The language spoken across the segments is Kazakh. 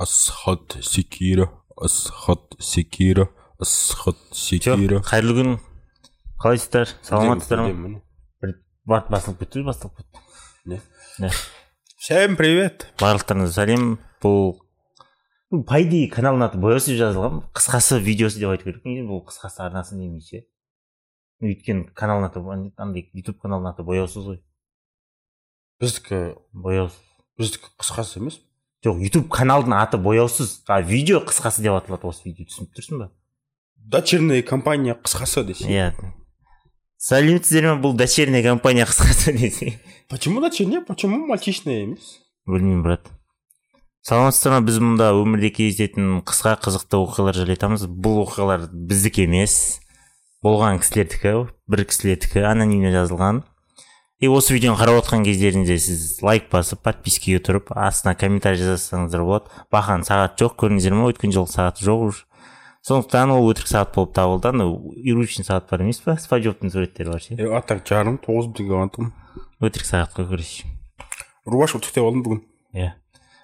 асхат секира асхат секира асхат секира қайырлы күн. Қалайсыздар саламатсыздар ма? бір барып басылып кетті басталып кетті. Не? не. Всем привет. Барлықтарыңызға сәлем. Бұл по идее каналдың аты бояусыз жазылған қысқасы видеосы деп айту керек. Бұл қысқасы арнасы демей ше өйткені каналдың аты андай ютуб каналдың аты бояусыз ғой. Біздікі бояусыз. біздікі қысқасы емес. Жоқ ютуб каналдың аты бояусыз. А видео қысқасы деп аталады осы видео түсініп тұрсың ба? Дочерняя компания қысқасы десе. Иә. Сәлеметсіздер ме? Бұл дочерняя компания қысқасы десе. Почему дочерняя? Почему мальчишная емес? Білмеймін брат. Саламатсыздар ма біз мұнда өмірде кездесетін қысқа қызықты оқиғалар жайлы айтамыз бұл оқиғалар біздікі емес. Болған кісілердікі бір кісілердікі анонимно жазылған. И осы видеоны қарап отқан кездеріңізде сіз лайк басып подпискаға тұрып астына комментарий жазсаңыздар болады. Бақан сағат жоқ көрдіңіздер ма өткен жылы сағаты жоқ уже. Сондықтан ол өтірік сағат болып табылды. Анау иручный сағат бар емес па? Спанчбобтың суреттері бар ше? А так жарым тоғыз бітінге алған тұғым өтірік сағат қой короче рубашка үтіктеп алдым бүгін. Иә.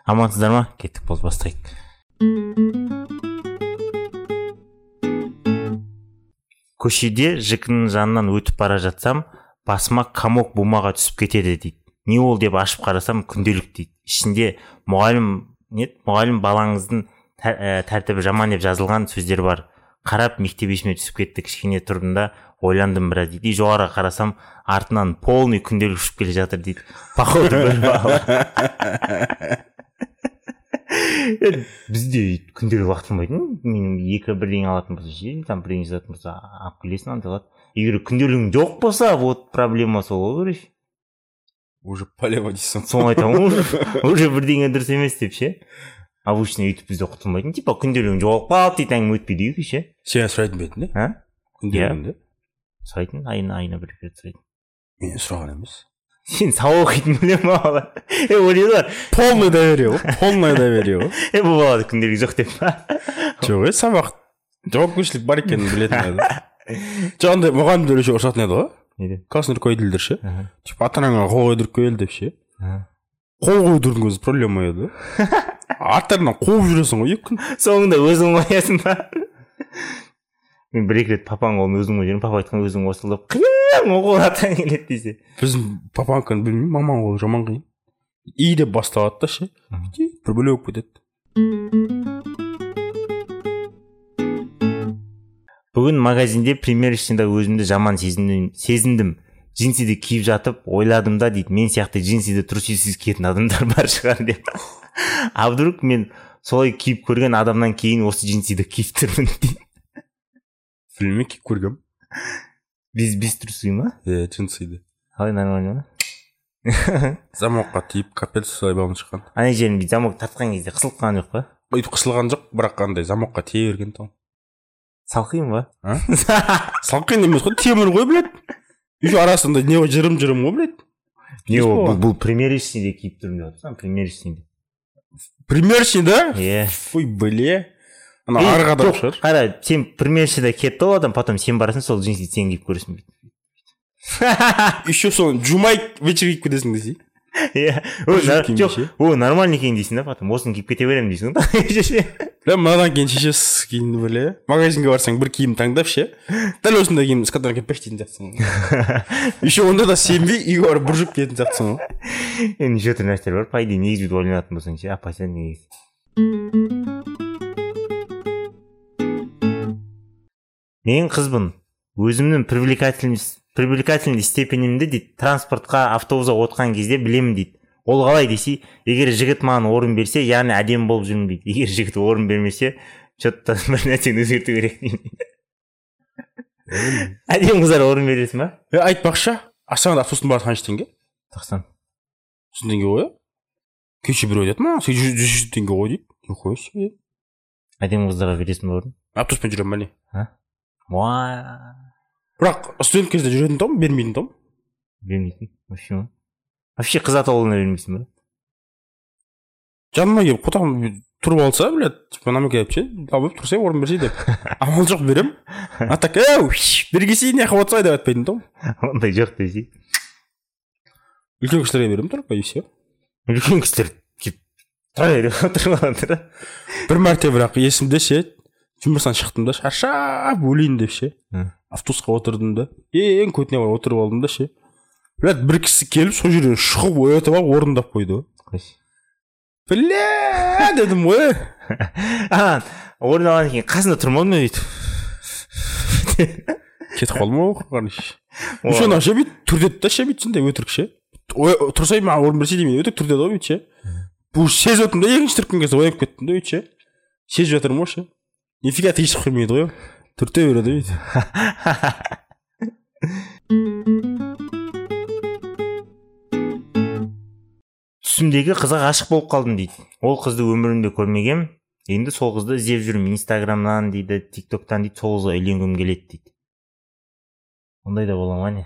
Амансыздар ма? Кеттік болды бастайық. Көшеде жікінің жанынан өтіп бара жатсам басыма комок бумаға түсіп кетеді дейді. Не ол деп ашып қарасам күнделік дейді. Ішінде мұғалім не мұғалім балаңыздың ә, тәртібі жаман деп жазылған сөздер бар. Қарап мектеп есіме түсіп кетті кішкене тұрдым да ойландым біраз дейді. И жоғарыға қарасам артынан полный күнделік ұшып келе жатыр дейді. Походу бір бізде күнделік уақыт болмайтын мен екі бірдеңе алатын болса ше там бірдеңе жазатын болса алып келесің қылады егер күнделігің жоқ болса вот проблема сол ғой короче уже полево дейсің соны айтамын ғой уже бірдеңе дұрыс емес деп ше обычно өйтіп бізде құтылмайтын типа күнделігің жоғалып қалды дейді әңгіме өтпейді үйге ше сен сұрайтын ба едің а күнделігіңді сұрайтын айына айына бір рет сұрайтын мен сұраған емес сен сабақ оқитын біле ма бала е ойлайды ғой полное доверие ғой полное доверие ғой е бұл балада күнделік жоқ деп па жоқ е сабақ жауапкершілік бар екенін білетін андай мұғалімдер еще ұрысатын еді ғой. Не деп классный руководительдер ше. Типа ата анаңа қол қойдырып кел деп ше. Қол қойдырудың өзі проблема еді. Арттарынан қуып жүресің ғой екі күн. Соңында өзің қоясың ба? Мен бір екі рет папаның қолын өзім қойып жүрмін папа айтқан өзің осылдап қиын оқу атаң келеді десе. Біздің папанікін білмеймін маманың қолы жаман қиын. И деп басталады да ше. Бір бөлек болып кетеді. Бүгін магазинде примерочныйда өзімді жаман сезіндім, сезіндім. Джинсиді киіп жатып ойладым да дейді мен сияқты джинсиді трусисіз киетін адамдар бар шығар деп. А вдруг мен солай киіп көрген адамнан кейін осы джинсиді киіп тұрмын дейді. Білмеймін киіп көргенмін без без трусы ма? Иә джинсиді. Қалай нормально. Ма замокқа тиіп капец солай балын шыққан. Ана жерін замок тартқан кезде қысылып қалған жоқ па? Өйтіп қысылған жоқ бірақ андай замокқа тие берген тұғын салқиын ба? А? салқын емес қой темір ғой блядь. Еще арасында не жырым жырым ғой блядь. Не ол бұл, примерочныйде киіп тұрмын деп отырсың примерочныйде примерочный да? Иә фуй бле ана Ей, арғы адам жоқ, шығар. қара сен примерочныйда кетті ол адам потом сен барасың сол джинсиді сен киіп көресің еще соны жумай вечер киіп кетесің десей иә Ой, жоқ о нормальный екен дейсің да потом осыны киіп кете беремін дейсің да. бля мынадан кейін шешесіз киімді біле магазинге барсаң бір киім таңдап ше. Дәл осындай киім с которым келіп дейтін сияқтысың еще онда да сенбей үйге барып бір жуып киетін сияқтысың ғой енді неше түрлі нәрселер бар. По идее негізі бүйтіп ойланатын болсаң ше. Апа сен негізі мен қызбын. Өзімнің привлекательность привлекательный степенімді дейді. Транспортқа автобусқа отқан кезде білемін дейді. Ол қалай десе егер жігіт маған орын берсе яғни әдемі болып жүрмін дейді. Егер жігіт орын бермесе че то бір нәрсені өзгерту керек әдемі қыздар орын бересің ба е айтпақшы. Астанада автобустың бағасы қанша теңге тоқсан. Жүз теңге ғой иә кеше біреу айтады маған жүз жүз теңге ғой дейді. Нихуя себе әдемі қыздарға бересің ба орын? Автобуспен жүремін ба не Уа, бірақ студент кезде жүретін тұғым бермейтін тұғым бермейтін. Вообще вообще қыз атаулыны бермейсің ба жаныма келіп құтам тұрып алса блядь? Типа мынама келіп ше абай тұрсай орын берсе деп амал жоқ беремін а так әу бергесей не қылып отырсай деп айтпайтын тұғым ондай жоқ десе үлкен кісілерге беремін тұрып и все үлкен кісілер келіп тұра бер деп отырып алады да бір мәрте бірақ есімде ше жұмыстан шықтым да шаршап өлейін деп ше автобусқа отырдым да. Ең көтіне барып отырып алдым да ше блядь бір кісі келіп сол жерден шұқып оятып алып орындап қойды ғой бля дедім ғой а орын алғаннан кейін қасында тұрмадым ба бүйтіп кетіп қалдым ғой еще ана ше бүйтіп тұр деді да ше бүйтіп сондай өтірік ше тұрсай маған орын берсе деймін өтірік тұр деді ғой бүйтіп ше бұл сезіп отырмын да екінші түрткен кезде оянып кеттім да бүйтіп ше сезіп жатырмын ғой ше нифига тиісіп қоймайды ғой түрте береді бүйтіп түсімдегі қызға ғашық болып қалдым дейді. Ол қызды өмірімде көрмегем енді сол қызды іздеп жүрмін инстаграмнан дейді тиктоктан дейді сол қызға үйленгім келеді дейді. Ондай да бола ма не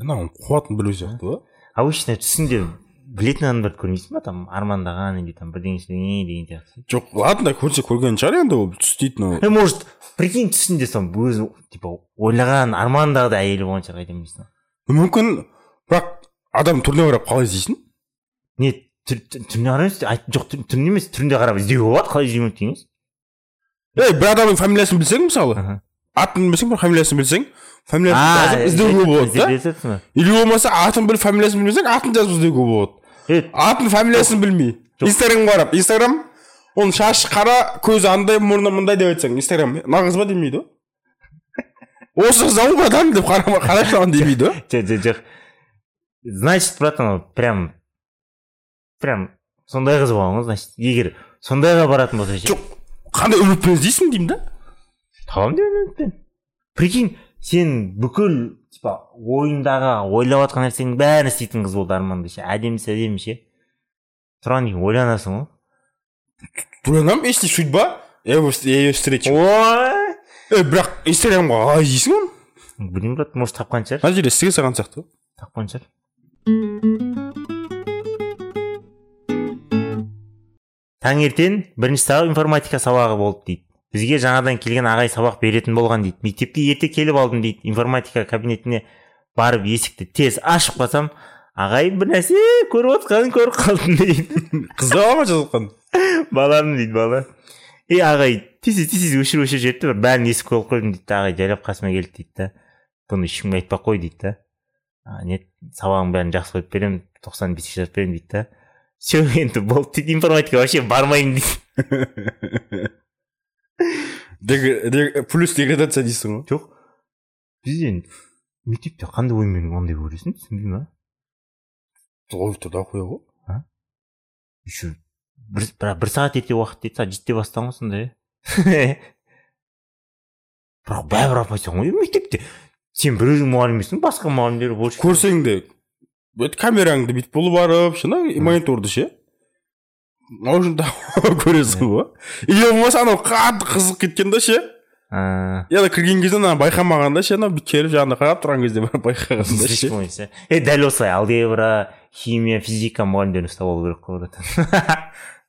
мынау қуатын білу сияқты ғой. Обычно түсінде білетін адамдарды көрмейсің ба там армандаған или там бірдеңе бірдеңе деген сияқты. Жоқ ладно көрсе көрген шығар енді ол түс дейтін ол. Е может прикинь түсінде там өзі типа ойлаған армандағыдай әйелі болған шығар қайдан білесің мүмкін бірақ адам түріне қарап қалай іздейсің не түр- түр- түріне қарай емес айт- жоқ түр- түріне емес түріне қарап іздеуге болады қалай іздеуге болады емес ей бір адамның фамилиясын білсең мысалы атын білмесең бір фамилиясын білсең фамилиясын жазып іздеуге болады да. или болмаса атын біліп фамилиясын білмесең атын жазып іздеуге болады. Атын фамилиясын білмей. Инстаграмға қарап инстаграм оның шашы қара көзі андай мұрны мындай деп айтсаң инстаграм мына ба демейді ғой осы ау братан деп қарашы оған демейді ғой жоқ жоқ значит братан прям прям сондай қыз болған ғой значит егер сондайға баратын болса ше. Жоқ қандай үмітпен іздейсің деймін да? Табамын деп үмітпен. Прикинь сен бүкіл типа ойыңдағы ойлап жатқан нәрсенің бәрін істейтін қыз болды арманда ше әдемісі әдемі ше. Тұрғаннан кейін ойланасың ғой? Ойланамын если судьба? Я ее встречу. Ой! Е бірақ инстаграмға қалай іздейсің оны білмеймін брат может тапқан шығар? Мына жерде істеген саған сияқты ғой. Тапқан шығар. Таңертең бірінші сабақ информатика сабағы болды дейді. Бізге жаңадан келген ағай сабақ беретін болған дейді. Мектепке ерте келіп алдым дейді. Информатика кабинетіне барып есікті тез ашып қалсам ағай бір нәрсе көріп отқанын көріп қалдым дейді. Қызда ма жазылған балам дейді бала. Е ағай тез тез тез өшір өшір жіберіпті бір. Бәрін естіп қойып қойдым дейді ағай жайлап қасыма келді дейді да бұны ешкімге айтпай ақ қой дейді да а, нет сабағың бәрін жақсы қойып беремін. Тоқсан беске жазып беремін дейді да все енді болды дейді информатика вообще бармаймын дейді плюс деградация дейсің ғой жоқ бізде мектепте қандай оймен ондай көресің түсінбеймін а ой тұрда қоя ғой еще бір, бірақ бір сағат ерте уақыт дейді сағат жетіде бастаған ғой сонда иә бірақ бәрібір апайсың ғой мектепте сен бір өзің мұғалім емессің басқа мұғалімдер көрсең де камераңды бүйтіп бұлып барып ше ана мониторды ше наушнигті көресің ғой или болмаса анау қатты қызып кеткен да ше яғни кірген кезде ана байқамағанда ше анау бүйтіп келіп жағында қарап тұрған кезде барып байқаған да ше е дәл осылай алгебра химия физика мұғалімдерін ұстап алу керек қой братан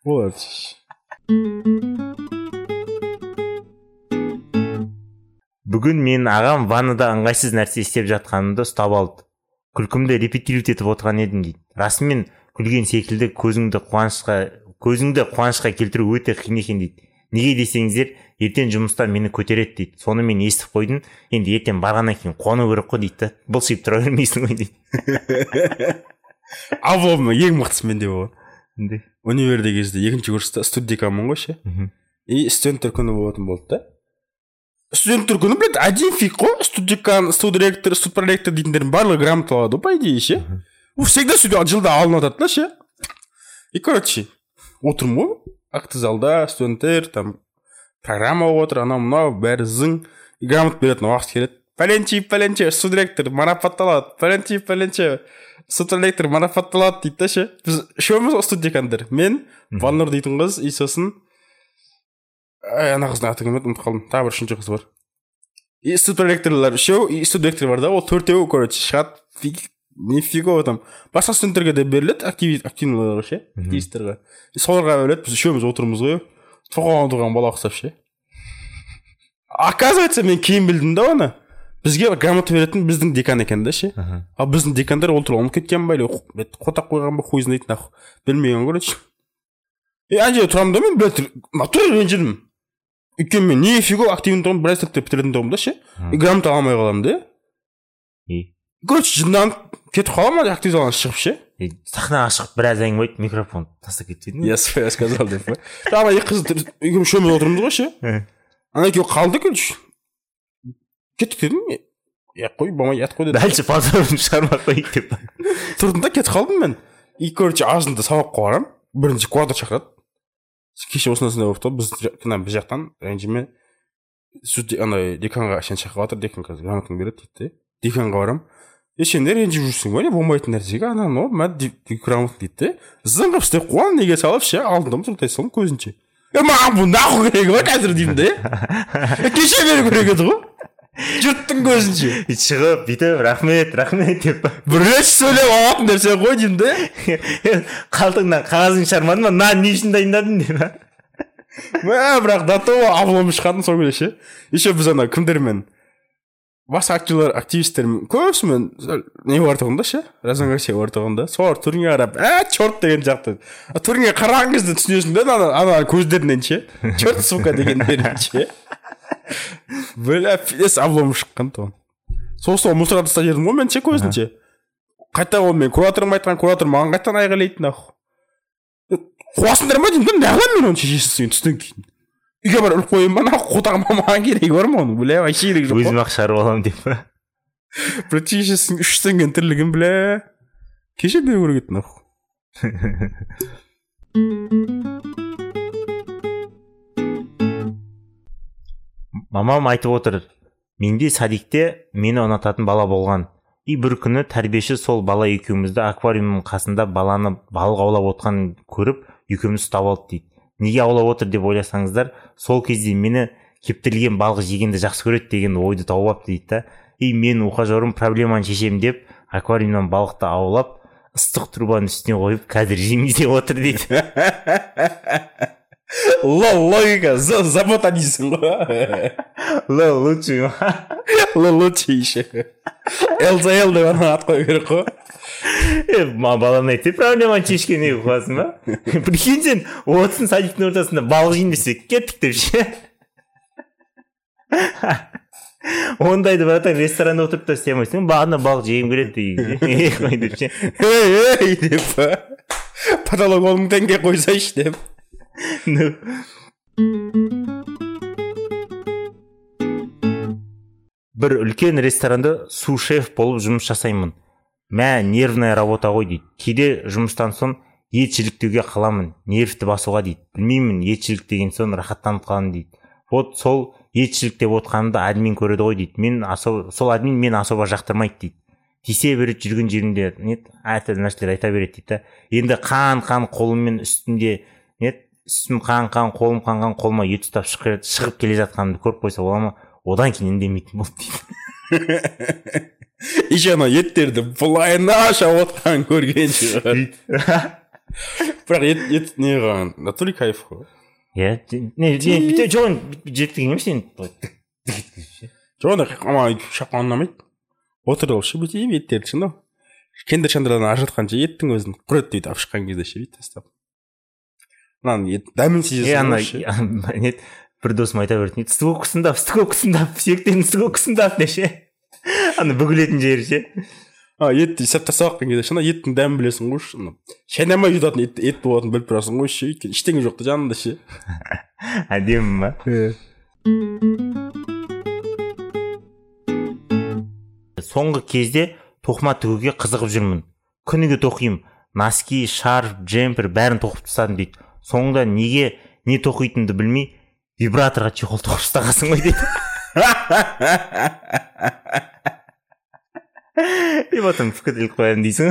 болады бүгін менің ағам ваннада ыңғайсыз нәрсе істеп жатқанымды ұстап алды күлкімді репетировать етіп отырған едім дейді. Расымен күлген секілді көзіңді қуанышқа көзіңді қуанышқа келтіру өте қиын екен дейді. Неге десеңіздер ертең жұмыста мені көтереді дейді. Соны мен естіп қойдым. Енді ертең барғаннан кейін қуану керек қой дейді да. Былшиып тұра бермейсің ғой дейді. Бұл ең мықтысы менде болған универде кезде екінші курста студдеканмын ғой ше. И студенттер күні болатын болды да. Студенттер күні блядь один фиг қой. Студдекан студректор студпроректор дейтіндердің барлығы грамота алады ғой по идее ше. Всегда сөйтіп жылда алынып жатады да ше? И короче отырмын ғой. Акті залда студенттер там программа болып жатыр анау мынау бәрі зың. И грамота беретін уақыт келеді. Пәленше пәленше студиректор марапатталады пәленше пәленше. Студиректор марапатталады дейді да ше. Біз үшеуміз ғой студдекандар мен балнұр дейтін қыз и сосын ай ана қыздың аты кім еді ұмытып қалдым тағы бір үшінші қыз бар и студпроректорлар үшеу и студиректор бар да ол төртеуі короче шығады фиг нифигово там. Басқа студенттерге де беріледі актив активныйларға ше активистерға и соларға беріледі біз үшеуміз отырмыз ғой. Тоқалған тұрған бала ұқсап ше. Оказывается мен кейін білдім да оны. Бізге грамота беретін біздің декан екен да ше. Ал біздің декандар ол туралы ұмытып кеткен ба или қотақ қойған ба хуй знает нахуй. Білмеген короче. Е ана жерде тұрамын да мен блядь тура ренжідім. Өйткені мен нифига активный тұғым біраз сәтте бітіретін тұғым да ше? И грамота ала алмай қаламын да и? Короче жынданып кетіп қаламын ана актив залдан шығып ше? И сахнаға шығып біраз әңгіме айтып микрофон. Тастап кететін я своя сказал деп па жаңағы екі қыз екеуміз үшеуміз отырмыз ғой ше? Ана екеуі қалды короче кеттік дедім е қой болмай ят қой дедім дальше позорын шығармай қояйық деп тұрдым да кетіп қалдым мен. И короче азында сабаққа барамын бірінші куратор шақырады кеше осындай осындай болып біз ана біз жақтан ренжіме андай деканға сені шақырып жатыр декан қазір грамотаны береді дейді де. Деканға барамын е сен не ренжіп жүрсің ба не болмайтын нәрсеге ана мынау мә грамота дейді де. Зыңғып істеп қойған неге салып ше? Алдым да сұртай салдым көзінше. Е маған бұл нахуй керегі ба қазір деймін де. Е кеше беру керек еді ғой. Жұрттың көзінше шығып бүйтіп рахмет рахмет деп бір рет сөйлеп алатын нәрсе ғой деймін де. Қалтыңнан қағазын шығармадың ба нан не үшін дайындадың деп мә бірақ до того облом шығатын сол кезде ше. Еще біз ана кімдермен? Басқа актерлар активистермен көбісімен не бар тұғын да ше? Разногласие бар тұғын да солар түріңе қарап ә черт деген жақты А түріңе қараған кезде түсінесің да ана ана көздерінен ше. Черт сука! дегендерін ше. Пиздец облом шыққан тұғын сосын мусорға тастап жібердім ғой мен ше көзінше қайта ол мен кураторым айтқан куратор маған қайтадан айғайлайды нахуй. Қуасыңдар ма деймін да неғыламын мен оны? Шешесін түстен кейін. Үйге барып іліп қояйын ба нахуй? Қотағыма маған керегі бар ма оның бля вообще керегі жоқ өзім ақ шығарып аламын деп па? Бір шешесінің үш сіңген тірлігін бля. Кеше беру керек еді нахуй. мамам айтып отыр менде садикте мені ұнататын бала болған. И бір күні тәрбиеші сол бала екеумізді аквариумның қасында баланы балық аулап отқанын көріп екеумізді ұстап алды дейді. Неге аулап отыр деп ойласаңыздар сол кезде мені кептірілген балық жегенді жақсы көреді деген ойды тауып алыпты дейді да. И мен ухажерім проблеманы шешемін деп аквариумнан балықты аулап ыстық трубаның үстіне қойып қазір жейміз деп отыр дейді. лол логика за- забота дейсің ғой лол лучший лол лучше еще эл деп ана ат қою керек қой Е, ма- балам айтты проблеманы шешкен неге қоясың ба прикинь сен отырсың садиктің ортасында балық жейін десе кеттік деп ше ондайды братан ресторанда отырып та істей алмайсың ана балық жегім келеді деген деп ше ей ей деп потолок он мың теңге қойсайшы деп Ну. бір үлкен ресторанда су шеф болып жұмыс жасаймын. Мә нервная работа ғой дейді. Кейде жұмыстан соң ет жіліктеуге қаламын. Нервті басуға дейді. Білмеймін ет жіліктеген соң рахаттанып қаламын дейді. Вот сол ет жіліктеп отқанымды админ көреді ғой дейді. Мен особо сол админ мені особо жақтырмайды дейді. Тисе береді жүрген жерінде не әртүрлі нәрселер айта береді дейді да. Енді қан қан қолыммен үстінде не үстім қан қан қолым қан қан қолыма ет ұстап шығып келе жатқанымды көріп қойса бола ма? Одан кейін үндемейтін болды дейді. Еще ана еттерді былайына шауып отқанын көрген шығар бірақ ет ет не қылған натуре кайф қой. Иә жоқ енді жеттік емес енді жоқ ана маған шапқан ұнамайды. Отырып ше бүйтіп еттерді ше мынау кендір шандырдан ажыратқанша еттің өзін. Құрет дейді алып шыққан кезде ше бүйтіп тастап. Мынаның ет дәмін сезесің ана ғой ше не бір досым айта беретін еді стыковка сындап стыковка сындап сүйектен сындап деп ше ана бүгілетін жері ше а етті сәп тастап жатқан кезде ше ана еттің дәмін білесің ғой ше ана шайнамай жұтатын ет, ет болатынын біліп тұрасың ғой ше өйткені ештеңе жоқ та жанында ше әдемі ма соңғы кезде тоқыма тігуге қызығып жүрмін күніге тоқимын носки шарф джемпер бәрін тоқып тастадым дейді соңында неге не тоқитынымды білмей вибраторға чехол тоқып тастағансың ғой дейді. И потом іліп қоямын дейсің.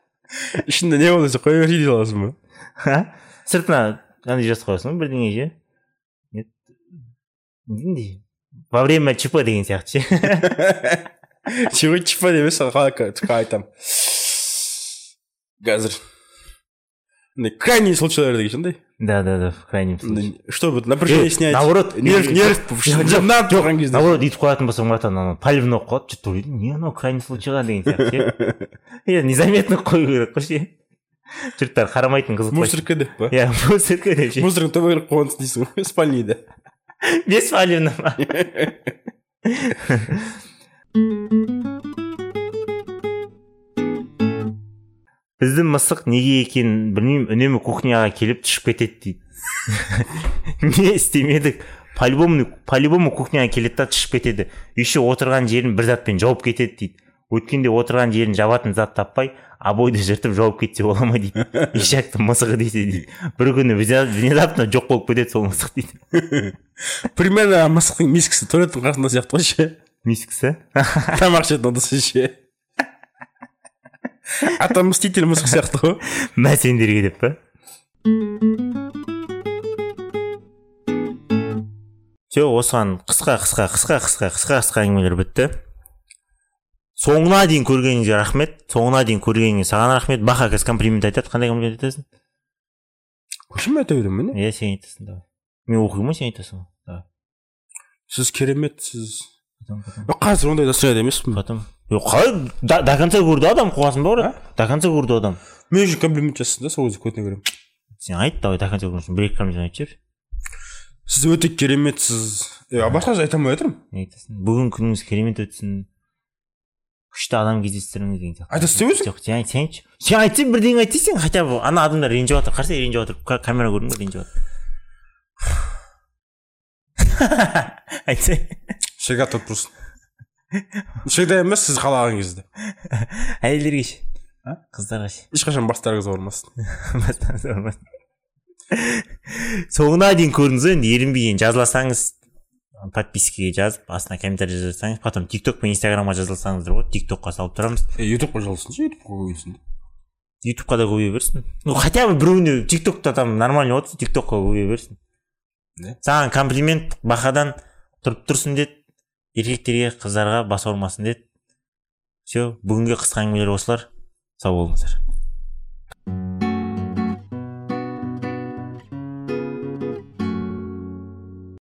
Ішінде не болса қоя берші дей саласың ба? Сыртына андай жазып қоясың ғой бірдеңе ше? Не нендей? Во время чп деген сияқты ше? Қалай қалай айтамын қазір андай крайний случайлар деген андай да да да в крайнем случае. чтобы напряжение Э, снять. наоборот, нерв не- нерв тұрған кезде наоборот өйтіп қоятын болсаң братан ана палевно болып қалады что не анау крайний случайға деген сияқты ше иә незаметно қою керек қой ше жұрттар қарамайтын қызық мусорка деп па иә мусорка деп ше мусорканы төбелеп қойғансың дейсің ғой спальныйда бес спальня ма біздің мысық неге екенін білмеймін. Үнемі кухняға келіп түшіп кетеді дейді. Не істемедік? По любому по любому кухняға келеді да түшіп кетеді. Еще отырған жерін бір затпен жауып кетеді дейді. Өткенде отырған жерін жабатын зат таппай обойды жыртып жауып кетсе бола ма дейді. Ишактың мысығы десе дейді. Бір күні внезап- внезапно жоқ болып кетеді сол мысық дейді. Примерно мысықтың мискасы туалеттің қасында сияқты ғой ше. Мискісі? Тамақ ішетін ыдысы ше. Ата мститель мысық сияқты ғой мә сендерге деп па все осыған қысқа қысқа қысқа қысқа қысқа қысқа әңгімелер бітті. Соңына дейін көргеніңізге рахмет соңына дейін көргеніңе саған рахмет баха қазір комплимент айтады қандай комплимент айтасың? Көшім айта беремін міне? Иә сен айтасың давай. Мен оқимын ғой сен айтасың ғой сіз кереметсіз қазір ондай настроенияда емеспін. Потом. Қалай до, конца көрді адам қуасың ба брат до конца көрді адам. Мен үшін комплимент жасасын да сол кезде көтіне көремін. Сен айт давай до конца соң бір екі комплимент айтып жібер сіз өте кереметсіз е басқа айта алмай жатырмын не айтасың бүгін күніңіз керемет өтсін. Күшті адам кездестіріңіз деген сияқты. Айта істеп өзің? жоқ сен айт сен айтсаң бірдеңе айт десең хотя бы ана адамдар ренжіп жатыр қарасай ренжіп жатыр Ка- камера көрдің ба ренжіп жатыр. Айтсай. Тут просто всегда емес сіз қалаған кезде әйелдерге ше қыздарға ше ешқашан бастарыңыз ауырмасын Бастарыңыз ауырмасын. соңына дейін көрдіңіз ғой енді ерінбей жазылсаңыз подпискаға жазып астына комментарий жазсаңыз потом тикток пен инстаграмға жазылсаңыздар болады тиктокқа салып тұрамыз. Ютубқа жазылсыншы ютубқа қойсын ютубқа да көбейе берсін. Ну хотя бы біреуіне тиктокта там нормально отырса тиктокқа көбейе берсін. Саған комплимент бахадан тұрып тұрсын деді еркектерге қыздарға бас ауырмасын деді. Все бүгінгі қысқа әңгімелер осылар. Сау болыңыздар.